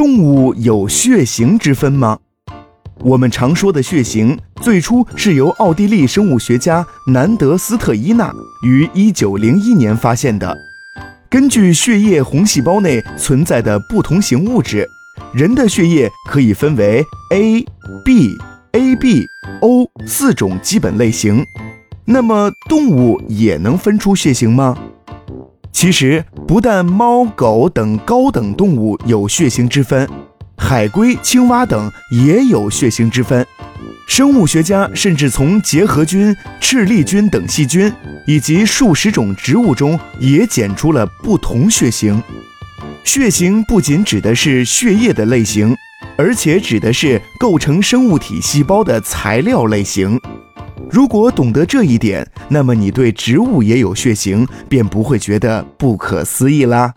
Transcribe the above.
动物有血型之分吗？我们常说的血型，最初是由奥地利生物学家南德斯特伊纳于1901年发现的。根据血液红细胞内存在的不同型物质，人的血液可以分为 A、B、AB、O 四种基本类型。那么，动物也能分出血型吗？其实，不但猫、狗等高等动物有血型之分，海龟、青蛙等也有血型之分。生物学家甚至从结核菌、赤痢菌等细菌以及数十种植物中也检出了不同血型。血型不仅指的是血液的类型，而且指的是构成生物体细胞的材料类型。如果懂得这一点，那么你对植物也有血型，便不会觉得不可思议啦。